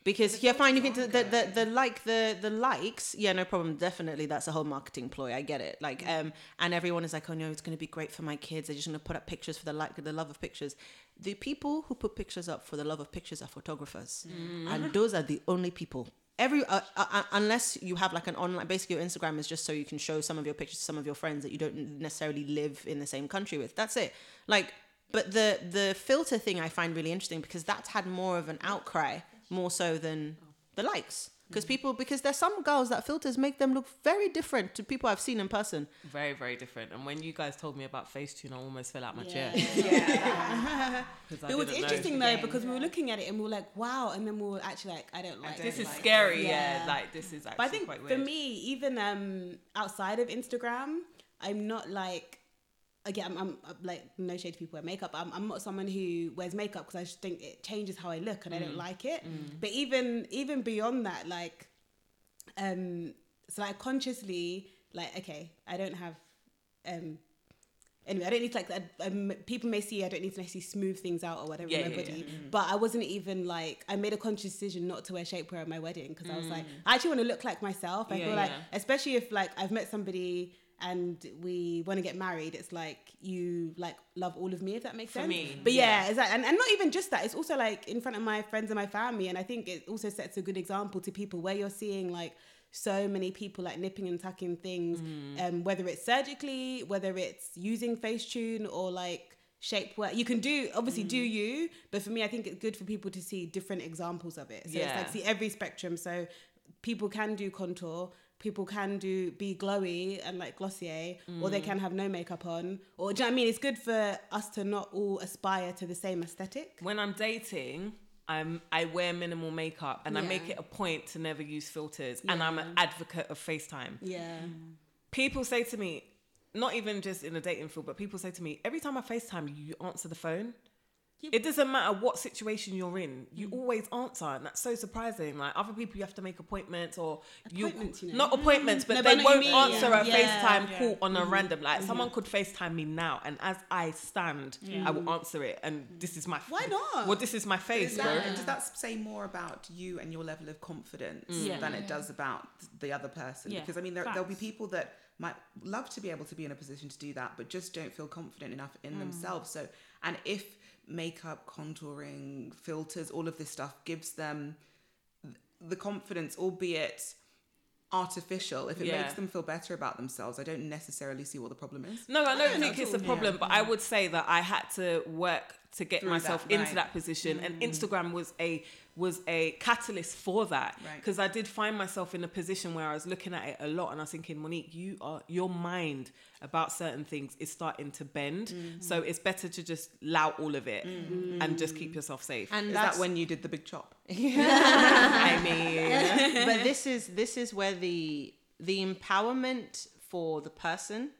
Because yeah, fine, you can the, the the like the the likes, yeah, no problem. Definitely, that's a whole marketing ploy. I get it. Like, um, and everyone is like, oh no, it's going to be great for my kids. They're just going to put up pictures for the like the love of pictures. The people who put pictures up for the love of pictures are photographers, and those are the only people. Every uh, uh, uh, unless you have like an online, basically your Instagram is just so you can show some of your pictures to some of your friends that you don't necessarily live in the same country with. That's it. Like but the the filter thing I find really interesting because that's had more of an outcry more so than the likes. Because people, because there's some girls that filters make them look very different to people I've seen in person. very very different. And when you guys told me about Facetune, I almost fell out my chair. Yeah. chair. 'Cause I It was didn't know. interesting though because we were looking at it and we were like, "Wow," and then we were actually like, "I don't like don't This is like it. scary. Yeah. Yeah. like this is actually quite weird. But I think quite for me, even um outside of Instagram, I'm not like again, I'm, I'm, like no shade to people wear makeup. I'm, I'm not someone who wears makeup because I just think it changes how I look and I don't Mm. like it. But even even beyond that, like um, so like consciously, like okay, I don't have um. Anyway, I don't need to like um, people may see I don't need to necessarily smooth things out or whatever Yeah, in my yeah, body, yeah. but I wasn't even like I made a conscious decision not to wear shapewear at my wedding because I was like Mm. I actually want to look like myself. I feel like especially if like I've met somebody and we want to get married, it's like you like love all of me if that makes For sense. me, but yeah, yeah. exactly. And, and not even just that. It's also like in front of my friends and my family, and I think it also sets a good example to people where you're seeing like so many people like nipping and tucking things, Mm. um, whether it's surgically, whether it's using Facetune or like shape shapewear. You can do obviously do Mm. you, but for me, I think it's good for people to see different examples of it. So it's like see every spectrum. So people can do contour. People can do be glowy and like Glossier, or Mm. they can have no makeup on. Or do you know what I mean? It's good for us to not all aspire to the same aesthetic. when I'm dating, I'm I wear minimal makeup and I make it a point to never use filters. And I'm an advocate of FaceTime. Yeah. People say to me, not even just in a dating field, but people say to me, every time I FaceTime you answer the phone. It doesn't matter what situation you're in, Mm. you always answer, and that's so surprising. Like other people, you have to make appointments or Appointments, you you know. not appointments, but No, they but I know what won't you answer yeah. a Yeah. FaceTime call on a Mm-hmm. random. Like mm-hmm. someone could FaceTime me now, and as I stand, I will answer it, and mm. this is my Why not? Well, this is my face, Does bro. that, does that say more about you and your level of confidence Yeah. than it does about the other person? Yeah. Because I mean, there, there'll be people that might love to be able to be in a position to do that, but just don't feel confident enough in themselves. So, and if makeup, contouring, filters, all of this stuff gives them the confidence, albeit artificial, if it Yeah. makes them feel better about themselves, I don't necessarily see what the problem is. No, I don't Yeah, think it's a problem, but I would say that I had to work to get Through myself that, into right. that position, and mm. Instagram was a was a catalyst for that Right. because I did find myself in a position where I was looking at it a lot, and I was thinking, Monique, you are your mind about certain things is starting to bend, mm-hmm. so it's better to just allow all of it mm-hmm. and just keep yourself safe. And Is that's that when you did the big chop? I mean, but this is this is where the the empowerment for the person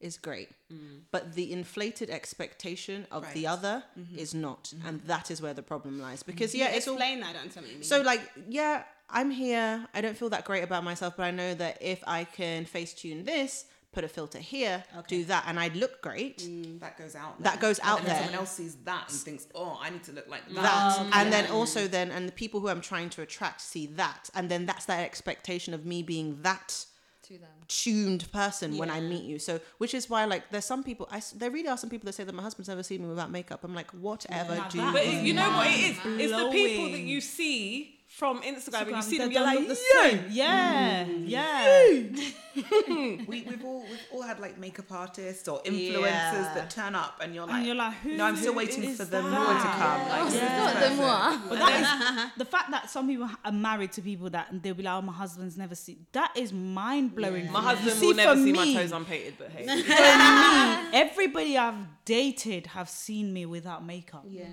is great, mm. but the inflated expectation of the Right. other mm-hmm. is not, and mm-hmm. that is where the problem lies. Mm-hmm. Because yeah, yeah, it's all explain that. I don't something. so like, yeah, I'm here. I don't feel that great about myself, but I know that if I can face tune this, put a filter here, do that, and I look great. Mm, that goes out. That goes out and then there. Someone else sees that and thinks, "Oh, I need to look like that." That mm. and then also then and the people who I'm trying to attract see that, and then that's that expectation of me being that To them. tuned person when I meet you. So, which is why like there's some people. I s- there really are some people that say that my husband's never seen me without makeup. I'm like, whatever Now do that But you know what it is? It's the people that you see from Instagram, and you see them, you're like, like, yeah, yeah. yeah, Mm. yeah. we, we've all we've all had like makeup artists or influencers Yeah. that turn up, and you're like, And you're like, who? "No, I'm still waiting for the that? more to come." Like, It's this not the person. moi. But that is the fact that some people are married to people that they'll be like, "Oh, my husband's never seen." That is mind blowing. My husband see, will never for see my me- toes unpainted, but hey. For me, everybody I've dated have seen me without makeup. yeah.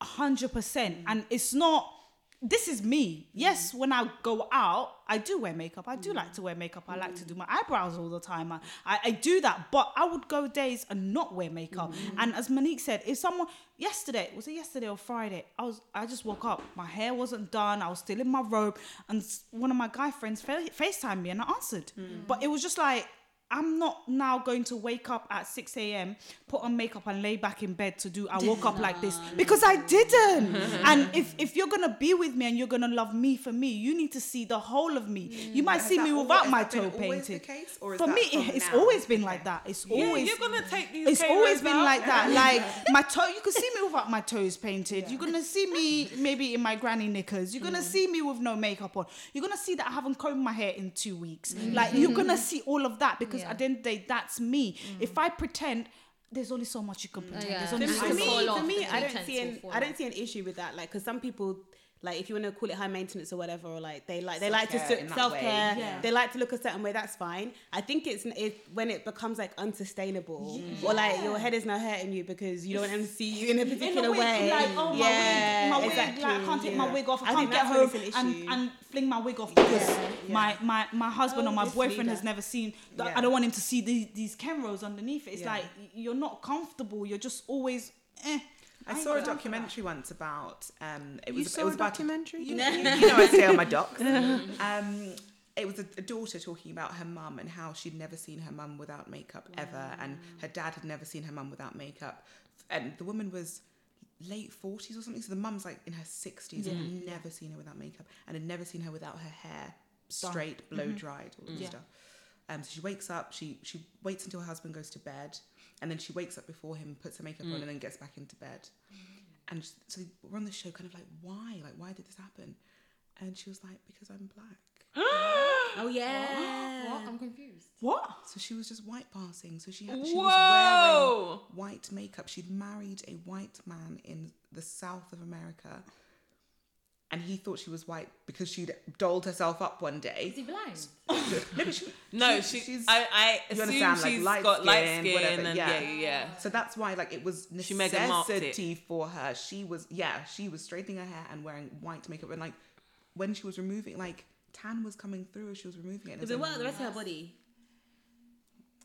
hundred percent. And it's not. This is me. Yes, mm. when I go out, I do wear makeup. I do like mm. to wear makeup. I like to mm. do my eyebrows all the time. I, I, I do that, but I would go days and not wear makeup. And as Monique said, if someone yesterday was it yesterday or Friday, I was I just woke up. My hair wasn't done. I was still in my robe, and one of my guy friends fa- Facetimed me, and I answered. But it was just like. I'm not now going to wake up at 6 a.m., put on makeup and lay back in bed to do I woke up like this because I didn't. and if, if you're gonna be with me and you're gonna love me for me, you need to see the whole of me. Mm. You might see me without has my toe painted. case, for me, it's now? always been like that. It's Yeah, always you're gonna take these. it's always been out. like that. Like my toe, you can see me without my toes painted. You're gonna see me maybe in my granny knickers. You're gonna see me with no makeup on. You're gonna see that I haven't combed my hair in two weeks. Like you're gonna see all of that because Yeah. at the end of the day, that's me. Mm. If I pretend, there's only so much you can pretend. yeah. There's only For so for me, fall much. off, for me, I don't see an I don't see an issue with that. Like, because some people, like, if you want to call it high maintenance or whatever, or like they like they like to Self-care in that self care. Yeah. they like to look a certain way. That's fine. I think it's it, when it becomes like unsustainable, or like your head is now hurting you because you don't want to see you in a In the particular wig, way. like, oh, yeah, my wig, my exactly. wig, like, I can't take my wig off. I, I can't get home it's and, and fling my wig off because Yeah, my, my, my husband Oh, or my boyfriend leave has never seen. th- Yeah. I don't want him to see these, these cornrows underneath it. It's Yeah. like you're not comfortable. You're just always. Eh. I ain't saw a documentary once about um it You was saw it was a about documentary? you, know, you, you know I stay on my docs. um it was a, a daughter talking about her mum and how she'd never seen her mum without makeup ever and her dad had never seen her mum without makeup. And the woman was late 40s or something so the mum's like in her 60s and had never seen her without makeup and had never seen her without her hair straight blow dried all this Yeah. stuff. Um, so she wakes up, she she waits until her husband goes to bed, and then she wakes up before him, puts her makeup on, mm. and then gets back into bed. Mm. And s- so we're on the show, kind of like, why? Like, why did this happen? And she was like, because I'm black. Oh yeah. What? I'm confused. What? So she was just white passing. So she, had, she was wearing white makeup. She'd married a white man in the south of America. And he thought she was white because she'd dolled herself up one day. Is he blind? no, but she, No, she- she. she's- I, I assume understand, like, light got light skin, skin, whatever, and yeah. yeah, yeah, yeah. So that's why, like, it was She it. necessity for her. She was, yeah, she was straightening her hair and wearing white makeup, and like, when she was removing, like, tan was coming through as she was removing it. And it was But like, what the rest of her body?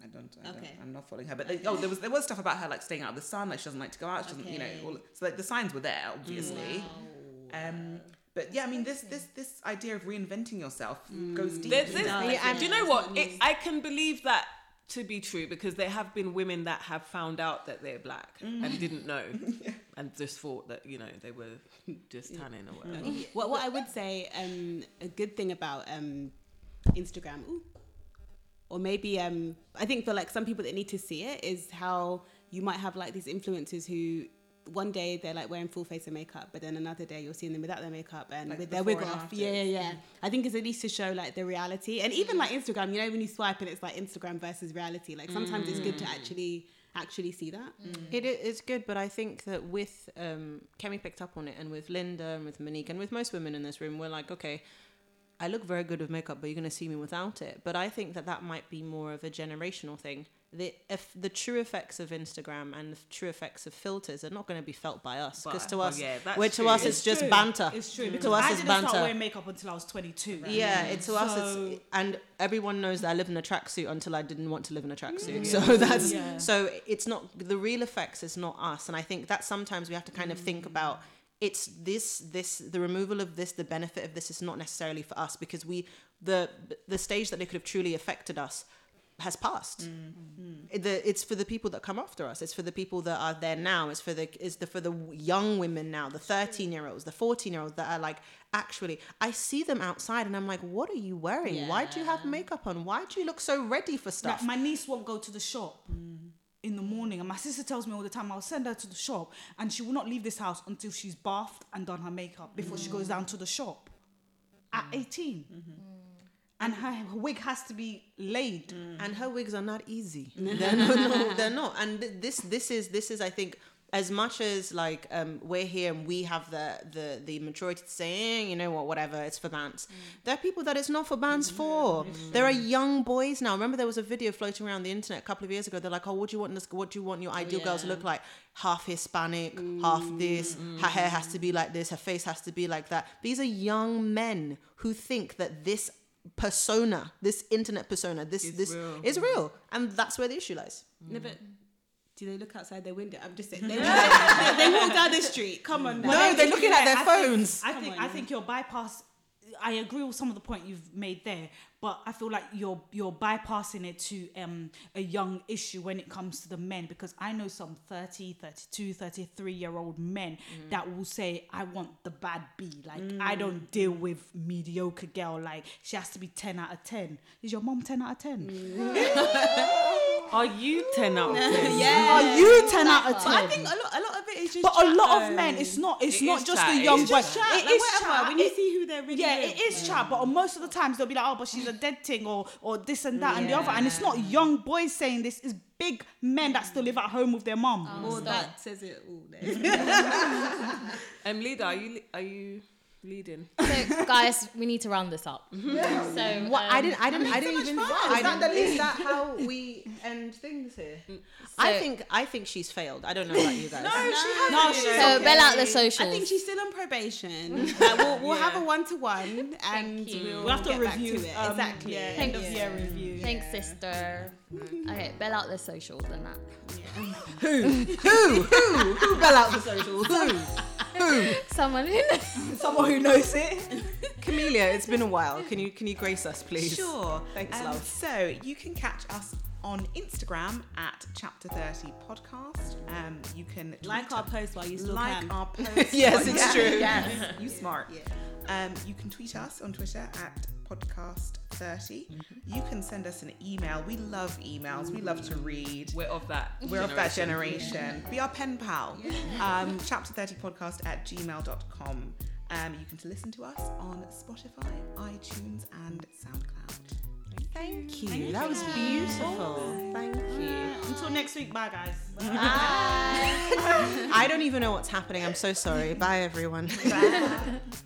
I don't, I Okay. don't, I'm not following her. But they, oh, there was there was stuff about her like staying out of the sun, like she doesn't like to go out. She doesn't, you know, all, so like the signs were there, obviously. Um, but yeah, I mean, this this this idea of reinventing yourself goes deep. There's doesn't this, it? Yeah, do you know what? It, I can believe that to be true because there have been women that have found out that they're black and didn't know and just thought that you know they were just tanning or whatever. what what I would say, um, a good thing about um, Instagram, ooh, or maybe um, I think for like some people that need to see it is how you might have like these influencers who one day they're like wearing full face of makeup, but then another day you're seeing them without their makeup and Like with their wig off. Yeah, yeah, yeah. I think it's at least to show like the reality, and even like Instagram, you know, when you swipe and it's like Instagram versus reality. Like sometimes it's good to actually actually see that. It it's good, but I think that with um, Kemi picked up on it, and with Linda and with Monique and with most women in this room, we're like, okay, I look very good with makeup, but you're gonna see me without it. But I think that that might be more of a generational thing. The if the true effects of Instagram and the true effects of filters are not going to be felt by us because to well, us, yeah, that's we're, to true. us it's, just true. banter. It's true To because us I it's didn't start wearing makeup until I was 22. Yeah, it's to us, it's, and everyone knows that I live in a tracksuit until I didn't want to live in a tracksuit. Mm. So that's Yeah. so it's not the real effects is not us, and I think that sometimes we have to kind of think Mm. about it's this this the removal of this the benefit of this is not necessarily for us because we the the stage that they could have truly affected us has passed. Mm, mm. It- The, it's for the people that come after us. It's for the people that are there now. It's for the it's the for the young women now, the thirteen year olds, the fourteen year olds that are like actually. I see them outside and I'm like, what are you wearing? Why do you have makeup on? Why do you look so ready for stuff? Like my niece won't go to the shop in the morning, and my sister tells me all the time I'll send her to the shop, and she will not leave this house until she's bathed and done her makeup before she mm. goes down to the shop. At mm. 18, mm-hmm. And her, wig has to be laid. and her wigs are not easy. They're no, no, they're not. And th- this, this is, this is, I think, as much as like um, we're here and we have the the the maturity to say, eh, you know what, whatever, it's for bands. There are people that it's not for bands for. There are young boys now. Remember, there was a video floating around the internet a couple of years ago. They're like, oh, what do you want this? What do you want your ideal girl to look like? Half Hispanic, half this. Her hair has to be like this. Her face has to be like that. These are young men who think that this persona, this internet persona, this It's this real. is real, and that's where the issue lies. No, but do they look outside their window? I'm just saying. They, they, they walk down the street. Come on. now. No, they're looking at their I think- phones. I think on, I yeah. think your bypass. I agree with some of the point you've made there, but I feel like you're you're bypassing it to um, a young issue when it comes to the men because I know some 30, 32, 33 year old men Mm. that will say I want the bad B. Like I don't deal with mediocre girl. Like she has to be 10 out of 10. Is your mom 10 out of 10? Are you 10 out of 10? Yeah. Are you 10 out of 10? I think a lot, a lot of it is just. But a chat, lot of men, it's not. It's It not just chat, the young is boy. just chat. Like chat. When you It- see who they're really yeah, with. it is chat. But most of the times they'll be like, oh, but she's a dead thing, or or this and that and the other. And it's not young boys saying this. It's big men that still live at home with their mum. Or that says it all. There. Um, leader, are you, are you leading? So, guys, we need to round this up. Yeah. So, What I um, didn't, I didn't, I, didn't even. I Is that didn't- the is that how we end things here? I think, I think she's failed. I don't know about you guys. No, no, she no, she's So, bell out the socials. I think she's still on probation. Like, we'll we'll have a one to one and we'll, We'll have to review to it. um, exactly. Yeah, Thank end of you. year review. Thanks, sister. Okay, bell out the socials and that. Who? Who? Who? Who bell out the socials? Who? Who? Someone who Someone who knows it. Camellia, it's been a while. Can you can you grace us, please? Sure. Thanks, Um, love. So you can catch us on Instagram at Chapter 30 Podcast. Um, you can Like our post while you still like can. our post. Yes, it's Yeah, true. Yes, you smart. Um, you can tweet us on Twitter at podcast 30. You can send us an email. We love emails. We love to read. We're of that. We're of that generation. Be our pen pal. Um, chapter 30 podcast at gmail.com. Um, you can listen to us on Spotify, iTunes, and SoundCloud. Thank you. That was beautiful. Thank you. Until next week, bye guys. Bye. I don't even know what's happening. I'm so sorry. Bye, everyone.